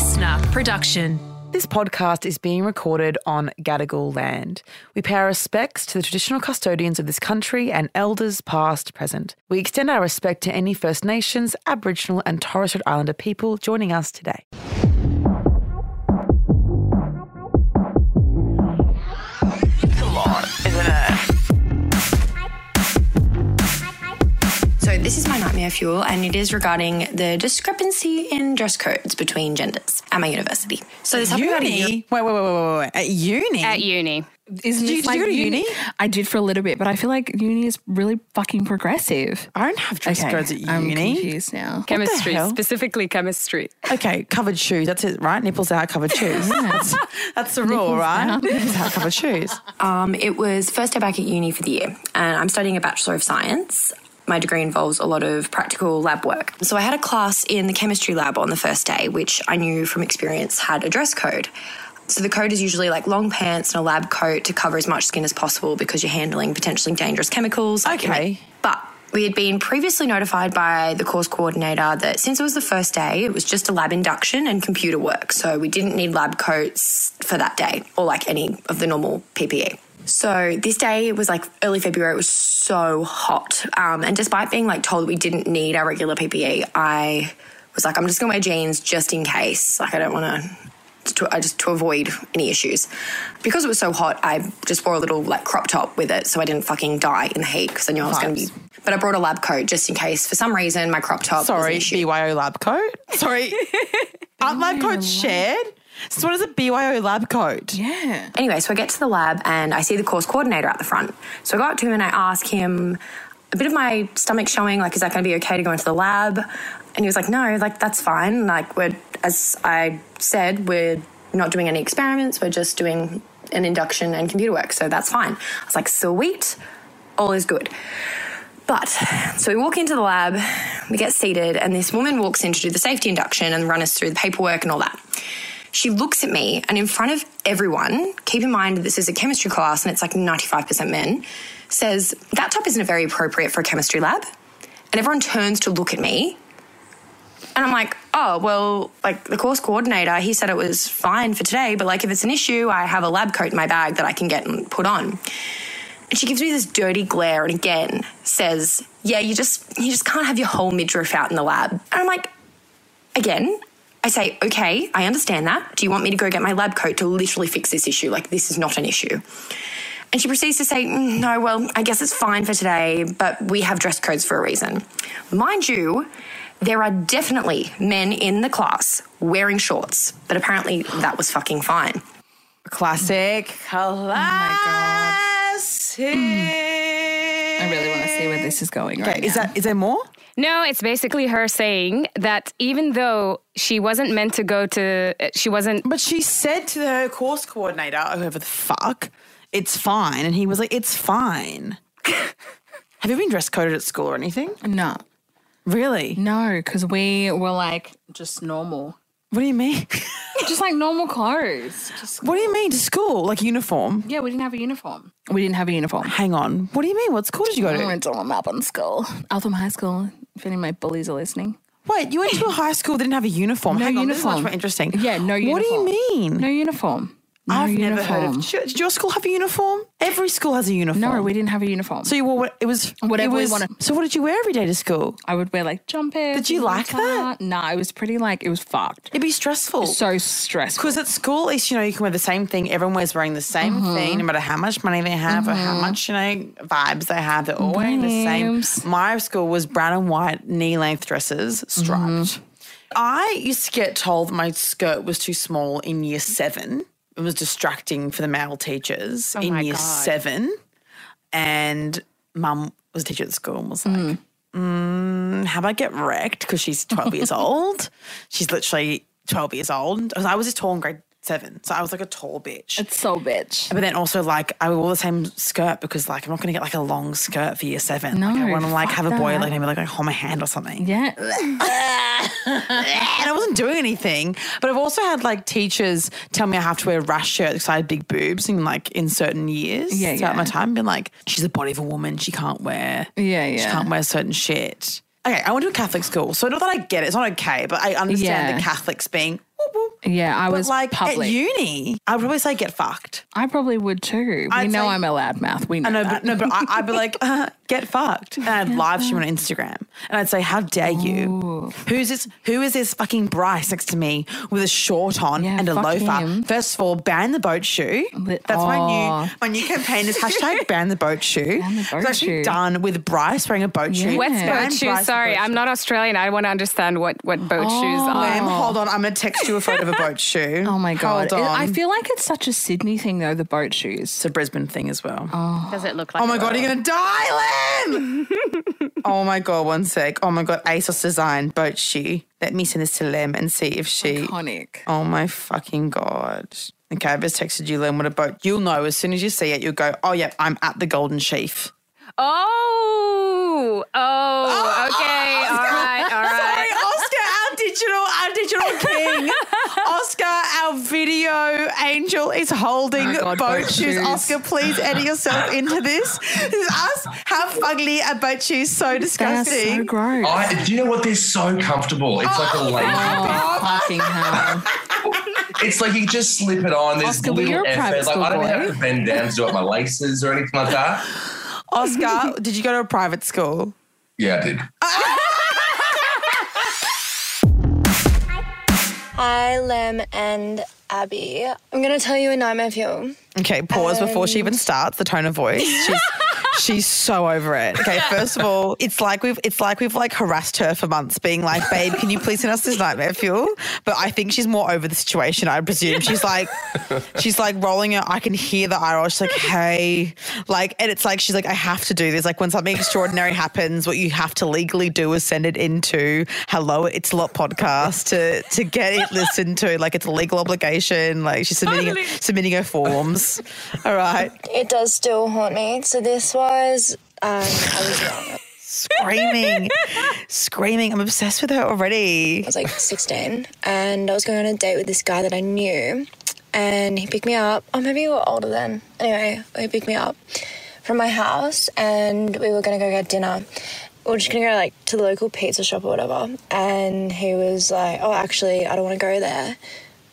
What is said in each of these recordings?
listener production. This podcast is being recorded on Gadigal land. We pay our respects to the traditional custodians of this country and elders past, present. We extend our respect to any First Nations, Aboriginal and Torres Strait Islander people joining us today. This is my nightmare fuel, and it is regarding the discrepancy in dress codes between genders at my university. So, this happened about a year. Uni? Wait, wait, wait, wait, wait, wait. At uni? at uni. Isn't you- this did you go to uni? I did for a little bit, but I feel like uni is really fucking progressive. I don't have dress codes at uni. I'm confused now. Chemistry, specifically chemistry. Okay, covered shoes. That's it, right? Nipples out, covered shoes. That's, that's the rule, right? Nipples out, covered shoes. Um, it was first day back at uni for the year, and I'm studying a Bachelor of Science. My degree involves a lot of practical lab work. So, I had a class in the chemistry lab on the first day, which I knew from experience had a dress code. So, the code is usually like long pants and a lab coat to cover as much skin as possible because you're handling potentially dangerous chemicals. like, you know, Okay. But we had been previously notified by the course coordinator that since it was the first day, it was just a lab induction and computer work. So we didn't need lab coats for that day or like any of the normal PPE. So this day, was like early February, it was so hot. Um, and despite being like told we didn't need our regular PPE, I was like, I'm just gonna wear jeans just in case. Like, I don't wanna to, I just to avoid any issues. Because it was so hot, I just wore a little like crop top with it, so I didn't fucking die in the heat because I knew I was going to be. But I brought a lab coat just in case. For some reason, my crop top. was an Sorry, issue. BYO lab coat. Sorry. Aren't lab coats shared? So what is a BYO lab coat? Yeah. Anyway, so I get to the lab and I see the course coordinator at the front. So I go up to him and I ask him a bit of my stomach showing, like, is that going to be okay to go into the lab? And he was like, no, like, that's fine. Like, we're, as I said, we're not doing any experiments, we're just doing an induction and computer work. So that's fine. I was like, sweet, all is good. But so we walk into the lab, we get seated, and this woman walks in to do the safety induction and run us through the paperwork and all that. She looks at me, and in front of everyone, keep in mind this is a chemistry class and it's like 95% men, says, That top isn't very appropriate for a chemistry lab. And everyone turns to look at me. And I'm like, oh, well, like the course coordinator, he said it was fine for today, but like if it's an issue, I have a lab coat in my bag that I can get and put on. And she gives me this dirty glare and again says, Yeah, you just you just can't have your whole midriff out in the lab. And I'm like, again, I say, okay, I understand that. Do you want me to go get my lab coat to literally fix this issue? Like this is not an issue. And she proceeds to say, "Mm, no, well, I guess it's fine for today, but we have dress codes for a reason. Mind you, there are definitely men in the class wearing shorts, but apparently that was fucking fine. Classic. Classic. I really want to see where this is going right Okay, is now. that is there more? No, it's basically her saying that even though she wasn't meant to go to, uh, she wasn't. But she said to her course coordinator, whoever the fuck, it's fine. And he was like, it's fine. Have you been dress coded at school or anything? no. Really? No, because we were like just normal. What do you mean? Just like normal clothes. Just, what do you mean to school? Like uniform? yeah, we didn't have a uniform. We didn't have a uniform. Hang on. What do you mean? What school did you go I to? went to Melbourne school. Altham High School, if any of my bullies are listening. Wait, you went to a high school that didn't have a uniform. No Hang on, this is much uniform. more interesting. Yeah, no uniform. What do you uniform. mean? No uniform. No I've uniform. never heard of. Did your school have a uniform? Every school has a uniform. No, we didn't have a uniform. So you wore what? It was Whatever it we was, wanted. So what did you wear every day to school? I would wear like jumpers. Did you like that? No, it was pretty like it was fucked. It'd be stressful. So stressful. Because at school, at least you know you can wear the same thing. Everyone wears wearing the same Mm-hmm. thing, no matter how much money they have or how much you know vibes they have. They're all wearing the same. My school was brown and white knee length dresses, striped. Mm-hmm. I used to get told that my skirt was too small in year seven. It was distracting for the male teachers in Oh my year God. seven, and mum was a teacher at school and was like. Mm, how about get wrecked? Because she's 12 years old. She's literally 12 years old. I was just tall in grade seven. So I was like a tall bitch. it's so bitch. But then also like I wore the same skirt because like I'm not gonna get like a long skirt for year seven. like I wanna like have a boy like maybe like, like hold my hand or something. Yeah. And I wasn't doing anything. But I've also had like teachers tell me I have to wear a rash shirt because I had big boobs in like in certain years Yeah, throughout yeah. my time. Been like, she's the body of a woman, she can't wear Yeah, yeah. She can't wear certain shit. Okay, I went to a Catholic school, so not that I get it, it's not okay, but I understand Yeah. the Catholics being. Yeah, I But was like public. at uni, I'd probably say get fucked. I probably would too. We I'd know say- I'm a loudmouth. We know I know, that. but no, but I, I'd be like, uh, get fucked, and I'd live stream on Instagram, and I'd say, how dare you? Who's this? Who is this fucking Bryce next to me with a short on Yeah, and a loafer? him. First of all, ban the boat shoe. Li- That's my Oh. new my new campaign is hashtag ban the boat shoe. Ban the boat it's actually shoe. done with Bryce wearing a boat shoe. Yeah. What's Ban boat shoe? Bryce Sorry, boat I'm shoe. not Australian. I want to understand what, what boat shoes are. Ma'am, hold on. I'm gonna text you a photo of a boat shoe. oh my god! Hold It- on. I feel like it's such a Sydney thing though. The boat shoes. it's a Brisbane thing as well. Oh. Does it look like Oh my a god, boat? you're gonna die, Lem! oh my god, one sec. Oh my god, ASOS design boat shoe. Let me send this to Lem and see if she. Iconic. Oh my fucking god. Okay, I've just texted you, Lem, what a boat. You'll know as soon as you see it, you'll go, oh yeah, I'm at the Golden Sheaf. Oh, oh, okay, oh, all right, all Sorry. Oscar, our digital, our digital king. Oscar, our video angel, is holding Oh God, boat, boat shoes. shoes. Oscar, please edit yourself into this. This is us. How fugly are boat shoes? So They are disgusting. so gross. I, do you know what? They're so comfortable. It's like a oh, lazy Oh, fucking hell. It's like you just slip it on. There's Oscar, were little you a private effort. Like school I don't boy? have to bend down to do up my laces or anything like that. Oscar, did you go to a private school? Yeah, I did. Hi, Lem and Abbie. I'm going to tell you a nightmare fuel. Okay, pause before she even um, starts. The tone of voice. She's she's so over it. Okay, first of all, it's like we've it's like we've like harassed her for months, being like, "Babe, can you please send us this nightmare fuel?" But I think she's more over the situation. I presume she's like she's like rolling her. I can hear the eye roll. She's like, "Hey," like, and it's like she's like, "I have to do this." Like when something extraordinary happens, what you have to legally do is send it into Hello, It's a Lot podcast to to get it listened to. Like it's a legal obligation. Like she's submitting submitting her forms. All right. It does still haunt me. So this was, um, I was young. screaming, screaming. I'm obsessed with her already. I was like 16 and I was going on a date with this guy that I knew and he picked me up. Oh, maybe you were older then. Anyway, he picked me up from my house and we were going to go get dinner. We were just going to go like to the local pizza shop or whatever. And he was like, oh, actually, I don't want to go there.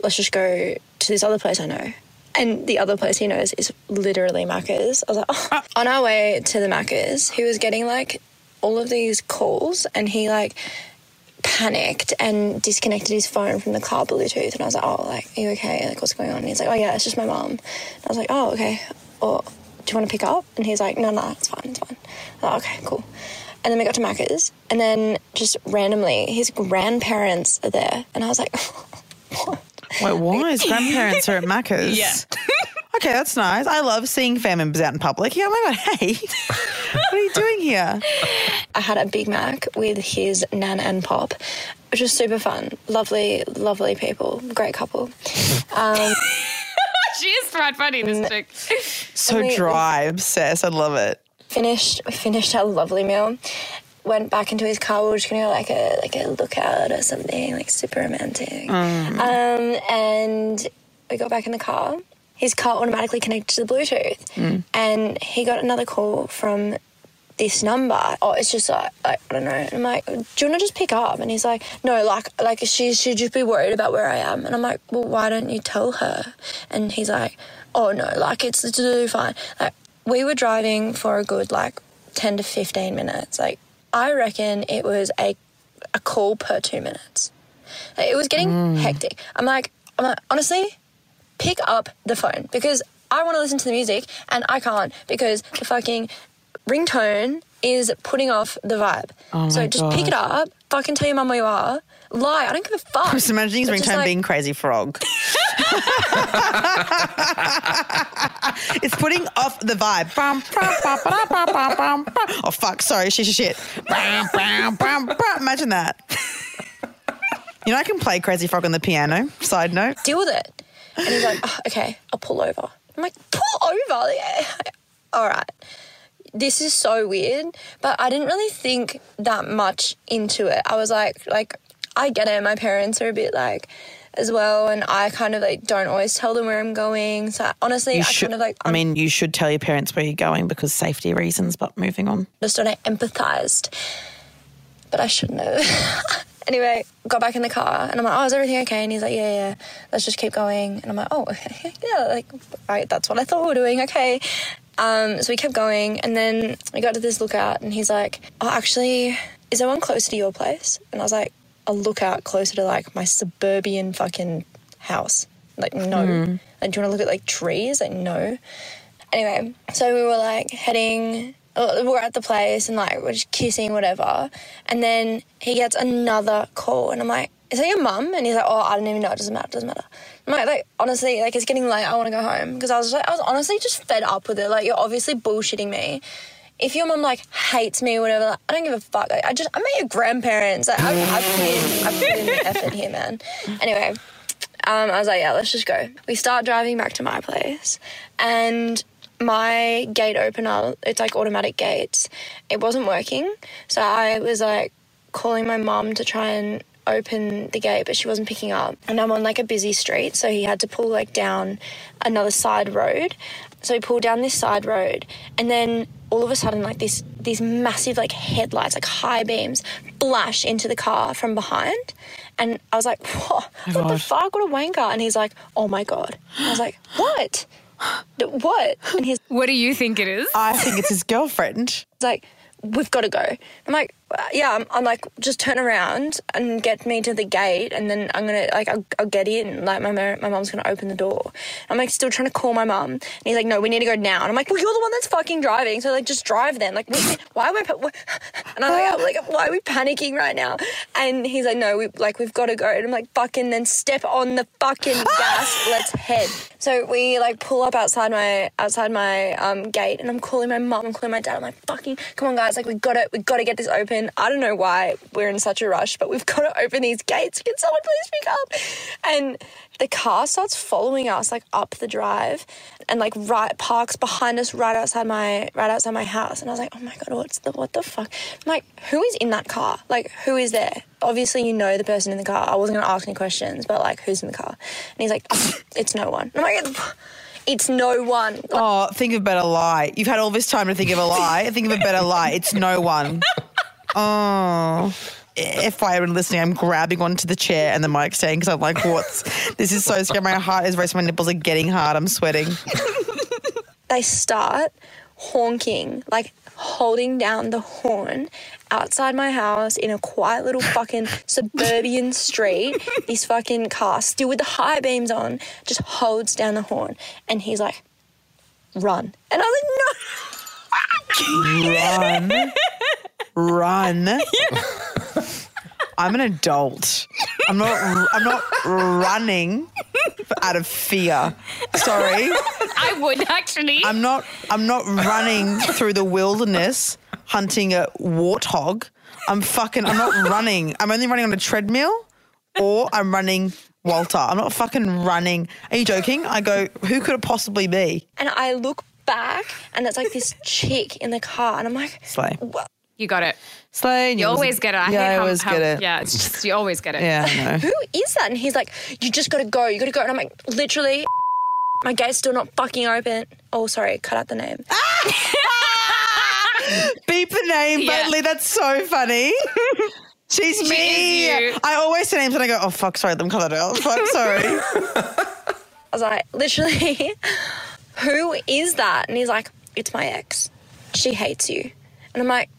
Let's just go to this other place I know. And the other place he knows is literally Macca's. I was like, oh. On our way to the Macca's, he was getting like all of these calls and he like panicked and disconnected his phone from the car Bluetooth. And I was like, oh, like, are you okay? Like, what's going on? And he's like, oh, yeah, it's just my mom. And I was like, oh, okay. Or do you want to pick up? And he's like, no, no, it's fine, it's fine. I was like, okay, cool. And then we got to Macca's. And then just randomly, his grandparents are there. And I was like, Wait, why? His grandparents are at Macca's. Yeah. Okay, that's nice. I love seeing family members out in public. Yeah, oh my god, hey, what are you doing here? I had a Big Mac with his nan and pop, which was super fun. Lovely, lovely people. Great couple. Um, She is quite funny, this chick. So Wait, dry, obsessed. I love it. finished we finished our lovely meal. Went back into his car. We were just gonna go like a like a lookout or something, like super romantic. Um, and we got back in the car. His car automatically connected to the Bluetooth, and he got another call from this number. Oh, it's just like, like I don't know. And I'm like, do you want to just pick up? And he's like, no, like like she should just be worried about where I am. And I'm like, well, why don't you tell her? And he's like, oh no, like it's fine. Like we were driving for a good like ten to fifteen minutes. Like I reckon it was a a call per two minutes. It was getting mm. hectic. I'm like, I'm like, honestly, pick up the phone because I want to listen to the music and I can't because the fucking ringtone is putting off the vibe. Oh so just pick it up, fucking tell your mum where you are. Lie, I don't give a fuck. Just imagining his It's just ringtone like- being Crazy Frog. it's putting off the vibe. Bum, bum, bum, bum, bum, bum, bum, bum. Oh fuck! Sorry, shit, shit, shit. Bum, bum, bum, bum. Imagine that. You know, I can play Crazy Frog on the piano. Side note. deal with it. And he's like, oh, okay, I'll pull over. I'm like, pull over? Yeah. All right. This is so weird, but I didn't really think that much into it. I was like, like, I get it. My parents are a bit like, as well, and I kind of like don't always tell them where I'm going. So honestly, You I should. kind of like I mean, you should tell your parents where you're going because safety reasons. But moving on. understood. I empathized, but I shouldn't have. Anyway, got back in the car and I'm like, oh, is everything okay? And he's like, yeah, yeah, let's just keep going. And I'm like, oh, yeah, like, right, that's what I thought we were doing. Okay. Um, so we kept going and then we got to this lookout and he's like, oh, actually, is there one closer to your place? And I was like, a lookout closer to like my suburban fucking house. Like, no. Like, do you want to look at like trees? Like, no. Anyway, so we were like heading, uh, we're at the place and like we're just kissing, whatever. And then he gets another call and I'm like, is that your mum? And he's like, oh, I don't even know. It doesn't matter. It doesn't matter. Like honestly, like it's getting late. I want to go home because I was like, I was honestly just fed up with it. Like you're obviously bullshitting me. If your mum like hates me or whatever, like, I don't give a fuck. Like, I just I met your grandparents. Like, I, I put in I put in the effort here, man. Anyway, um, I was like, yeah, let's just go. We start driving back to my place, and my gate opener, it's like automatic gates, it wasn't working. So I was like calling my mum to try and open the gate, but she wasn't picking up. And I'm on like a busy street, so he had to pull like down another side road. So he pulled down this side road, and then all of a sudden, like this, these massive like headlights, like high beams, flash into the car from behind. And I was like, "Whoa, what the fuck? What a wanker!" And he's like, "Oh my god!" I was like, "What? What?" And he's What do you think it is? I think it's his girlfriend. like, "We've got to go." I'm like, "Uh, "Yeah." I'm, I'm like, "Just turn around and get me to the gate, and then I'm gonna like I'll, I'll get in. Like my my mom's gonna open the door." I'm like still trying to call my mom, and he's like, "No, we need to go now." And I'm like, "Well, you're the one that's fucking driving, so like just drive then." Like, why are we? pa- And I'm like, I'm like, "Why are we panicking right now?" And he's like, "No, we like we've got to go." And I'm like, "Fucking then step on the fucking gas. Let's head." So we like pull up outside my outside my um, gate, and I'm calling my mom, I'm calling my dad. I'm like, "Fucking come on, guys! Like we got to we got to get this open." I don't know why we're in such a rush, but we've got to open these gates. Can someone please pick up? And the car starts following us like up the drive, and like right parks behind us right outside my right outside my house. And I was like, "Oh my god, what's the what the fuck?" I'm like, who is in that car? Like, who is there? Obviously, you know the person in the car. I wasn't gonna ask any questions, but like, who's in the car? And he's like, "It's no one." I'm like. It's no one. Oh, think of a better lie. You've had all this time to think of a lie. Think of a better lie. It's no one. Oh. If I were listening, I'm grabbing onto the chair and the mic stand because I'm like, what's this is so scary. My heart is racing, my nipples are getting hard, I'm sweating. they start honking, like holding down the horn outside my house in a quiet little fucking suburban street. This fucking car, still with the high beams on, just holds down the horn. And he's like, run. And I was like, no. Run. Run. I'm an adult. I'm not I'm not running out of fear. Sorry. I would actually. I'm not I'm not running through the wilderness hunting a warthog. I'm fucking I'm not running. I'm only running on a treadmill or I'm running Walter. I'm not fucking running. Are you joking? I go, who could it possibly be? And I look back and it's like this chick in the car. And I'm like, Slay. what? You got it. Slay. You always get it. I yeah, hate I how, always how- get it. Yeah, it's just you always get it. Yeah, I. Who is that? And he's like, you just gotta go. You gotta go. And I'm like, literally, my gate's still not fucking open. Oh, sorry. Cut out the name. Beep the name, Yeah. Bentley. That's so funny. She's She me. I always say names and I go, oh fuck, sorry, let me cut that out. Fuck, sorry. I was like, literally, who is that? And he's like, it's my ex. She hates you. And I'm like,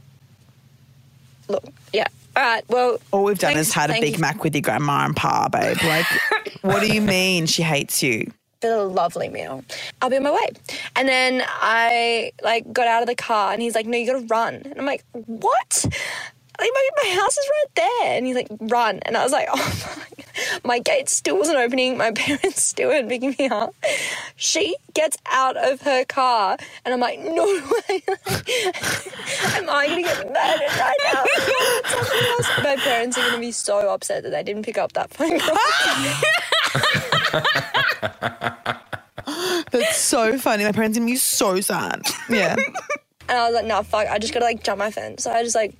look, yeah, all right, well. All we've done thanks- is had a Big you Mac with your grandma and pa, babe. Like, what do you mean she hates you? for the lovely meal. I'll be on my way. And then I like got out of the car and he's like, no, you gotta run. And I'm like, what? Like my, my house is right there. And he's like, run. And I was like, oh fuck. My gate still wasn't opening. My parents still weren't picking me up. She gets out of her car and I'm like, no way. Am I gonna get murdered right now? My parents are gonna be so upset that they didn't pick up that phone call. That's so funny. My parents made me so sad. Yeah. And I was like, no, fuck, I just gotta like jump my fence. So I just like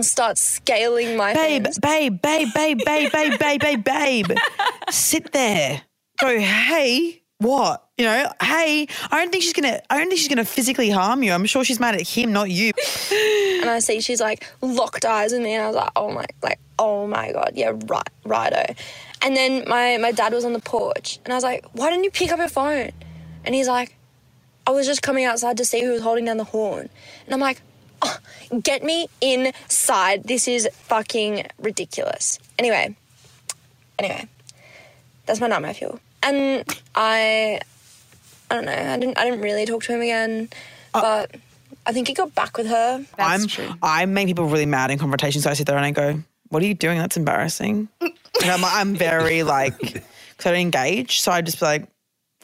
start scaling my babe, babe, babe, babe, babe, babe, babe, babe, babe. Sit there. Go, hey, what? You know, hey, I don't think she's gonna I don't think she's gonna physically harm you. I'm sure she's mad at him, not you. And I see she's like locked eyes with me and I was like, oh my like oh my god, yeah, right, righto. And then my my dad was on the porch, and I was like, why didn't you pick up your phone? And he's like, I was just coming outside to see who was holding down the horn. And I'm like, oh, get me inside. This is fucking ridiculous. Anyway, anyway, that's my nightmare fuel. And I, I don't know. I didn't. I didn't really talk to him again, uh, but I think he got back with her. I'm I make people really mad in conversations. So I sit there and I go, "What are you doing? That's embarrassing." and I'm, I'm very like, because I don't engage, so I just be like,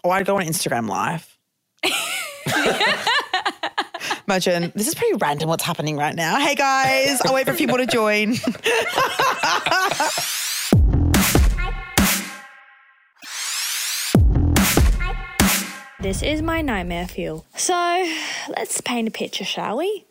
"Oh, I'd go on Instagram live." Imagine this is pretty random. What's happening right now? Hey guys, I'll wait for people to join. This is my nightmare fuel. So let's paint a picture, shall we?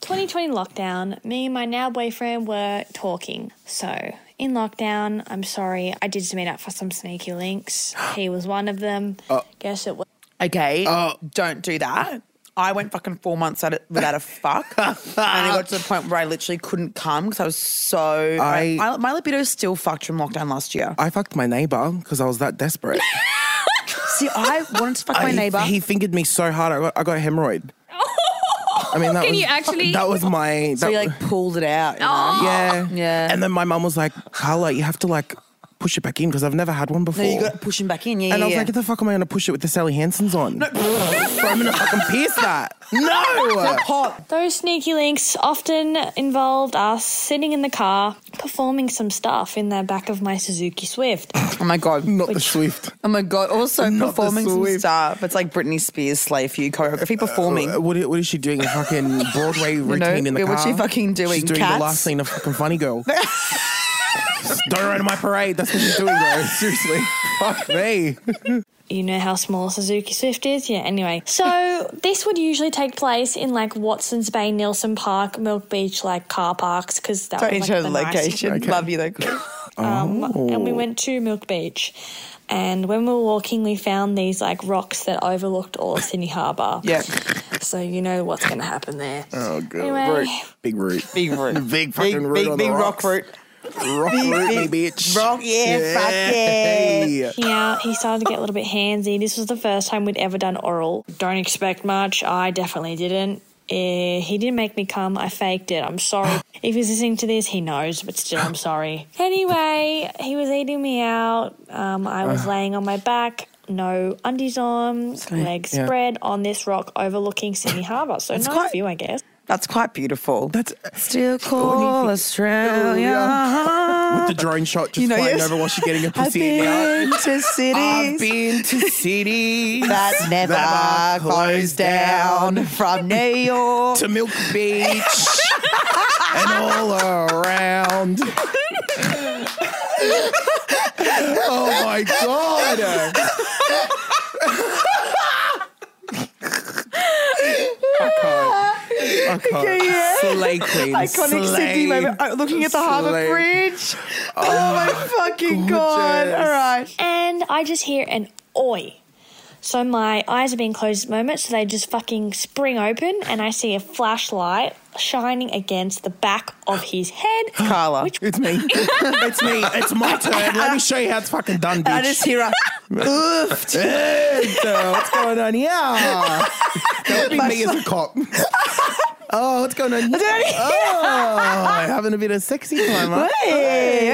2020 lockdown, me and my now boyfriend were talking. So in lockdown, I'm sorry, I did meet up for some sneaky links. He was one of them. Uh, Guess it was. Okay, uh, don't do that. I went fucking four months at it without a fuck, and it got to the point where I literally couldn't come because I was so. I- my, my libido is still fucked from lockdown last year. I fucked my neighbor because I was that desperate. See, I wanted to fuck my I- neighbor. He fingered me so hard, I got, I got a hemorrhoid. I mean, that Can was, you actually- That was my. so that- he like pulled it out. You know? Oh. yeah, Yeah. And then my mum was like, "Carla, you have to like push it back in because I've never had one before." No, you got to push him back in. Yeah, and yeah, I was yeah. like, "Get the fuck am I going to push it with the Sally Hansens on? No, I'm going to fucking pierce that. No, hot. Those sneaky links often involved us sitting in the car, performing some stuff in the back of my Suzuki Swift. Oh my god. not the Swift. Oh my god. Also Not performing some stuff. It's like Britney Spears slave for you choreography performing. Uh, what, what is she doing? A fucking Broadway routine in the yeah, car. what's she fucking doing? She's doing Cats? the last scene of fucking Funny Girl. Don't ride my parade. That's what you're doing, bro. Seriously, fuck me. you know how small Suzuki Swift is? Yeah, anyway. So this would usually take place in like Watson's Bay, Nelson Park, Milk Beach, like car parks, because that Don't was like enter the the nicest location. Love you though. Um, Oh. and we went to Milk Beach. And when we were walking, we found these like rocks that overlooked all of Sydney Harbour. Yeah. So you know what's going to happen there. Oh good. Anyway. root. big root, Big root. big fucking Big, root big, on big the rock rocks. root. Rock root, me bitch. Rock, yeah, fuck yeah. yeah. Yeah, he started to get a little bit handsy. This was the first time we'd ever done oral. Don't expect much. I definitely didn't. Eh, he didn't make me come. I faked it. I'm sorry. if he's listening to this, he knows, but still, I'm sorry. Anyway, he was eating me out. Um, I was laying on my back. No undies on, legs yeah. spread on this rock overlooking Sydney Harbour. So nice quite- view, I guess. That's quite beautiful. That's Still call Australia. with the drone shot just You know, flying yes. over while she's getting a I've pussy out. been to cities. I've been to cities that never are closed down from New York. to Milk Beach and all around. oh my god! I can't. I can't. Okay, yeah. Slay queen. Iconic slay, Sydney moment. Uh, Looking at the harbour bridge. Oh, my fucking god. All right. And I just hear an oi. So my eyes are being closed at the moment, so they just fucking spring open, and I see a flashlight shining against the back of his head. Carla. Which It's me. it's me. It's my turn. Let me show you how it's fucking done, bitch. I just hear a oof. Hey, so what's going on here? That would be me as a cop. Oh, what's going on here? Oh, having a bit of sexy time, huh? Hey, hey,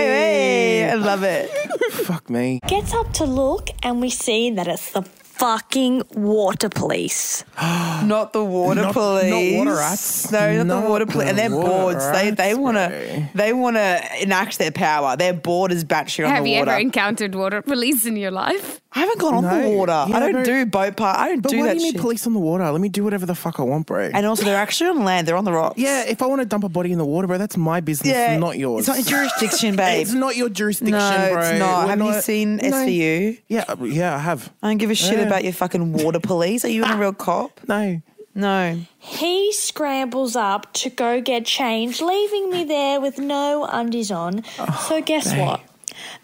hey. I love it. Fuck me. gets up to look, and we see that it's the fucking water police. Not the water Not- not police. water rats. No, not, Not the water police. And they're bored. They they want to they want to enact their power. They're bored as batshit on Have the you water. ever encountered water police in your life? I haven't gone on the water. Yeah, I don't but- do boat part. I don't But do why that do you need shit. police on the water? Let me do whatever the fuck I want, bro. and also, they're actually on land. They're on the rocks. yeah, if I want to dump a body in the water, bro, that's my business, yeah, not yours. It's not your jurisdiction, babe. It's not your jurisdiction, no, bro. it's not. We're Have you seen No. SVU? Yeah, yeah, I have. I don't give a shit Yeah. about your fucking water police. Are you in a real cop? No. No. He scrambles up to go get changed, leaving me there with no undies on. Oh, so guess what?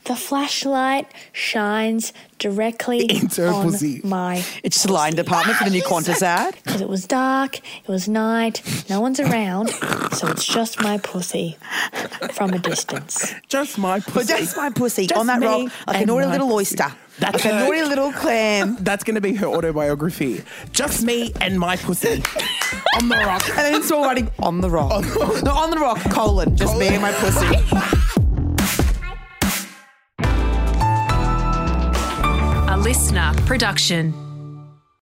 The flashlight shines directly Into on pussy. my It's just the line department for the new Qantas ad. because it was dark, it was night, no one's around, so it's just my pussy from a distance. Just my But pussy. just my pussy Just on that me rock, like a and naughty little pussy. oyster. That's like a her- naughty little clam. That's going to be her autobiography. Just me and my pussy on the rock. And then it's all writing on the rock. no, on the rock, colon. Just me and my pussy. A listener production.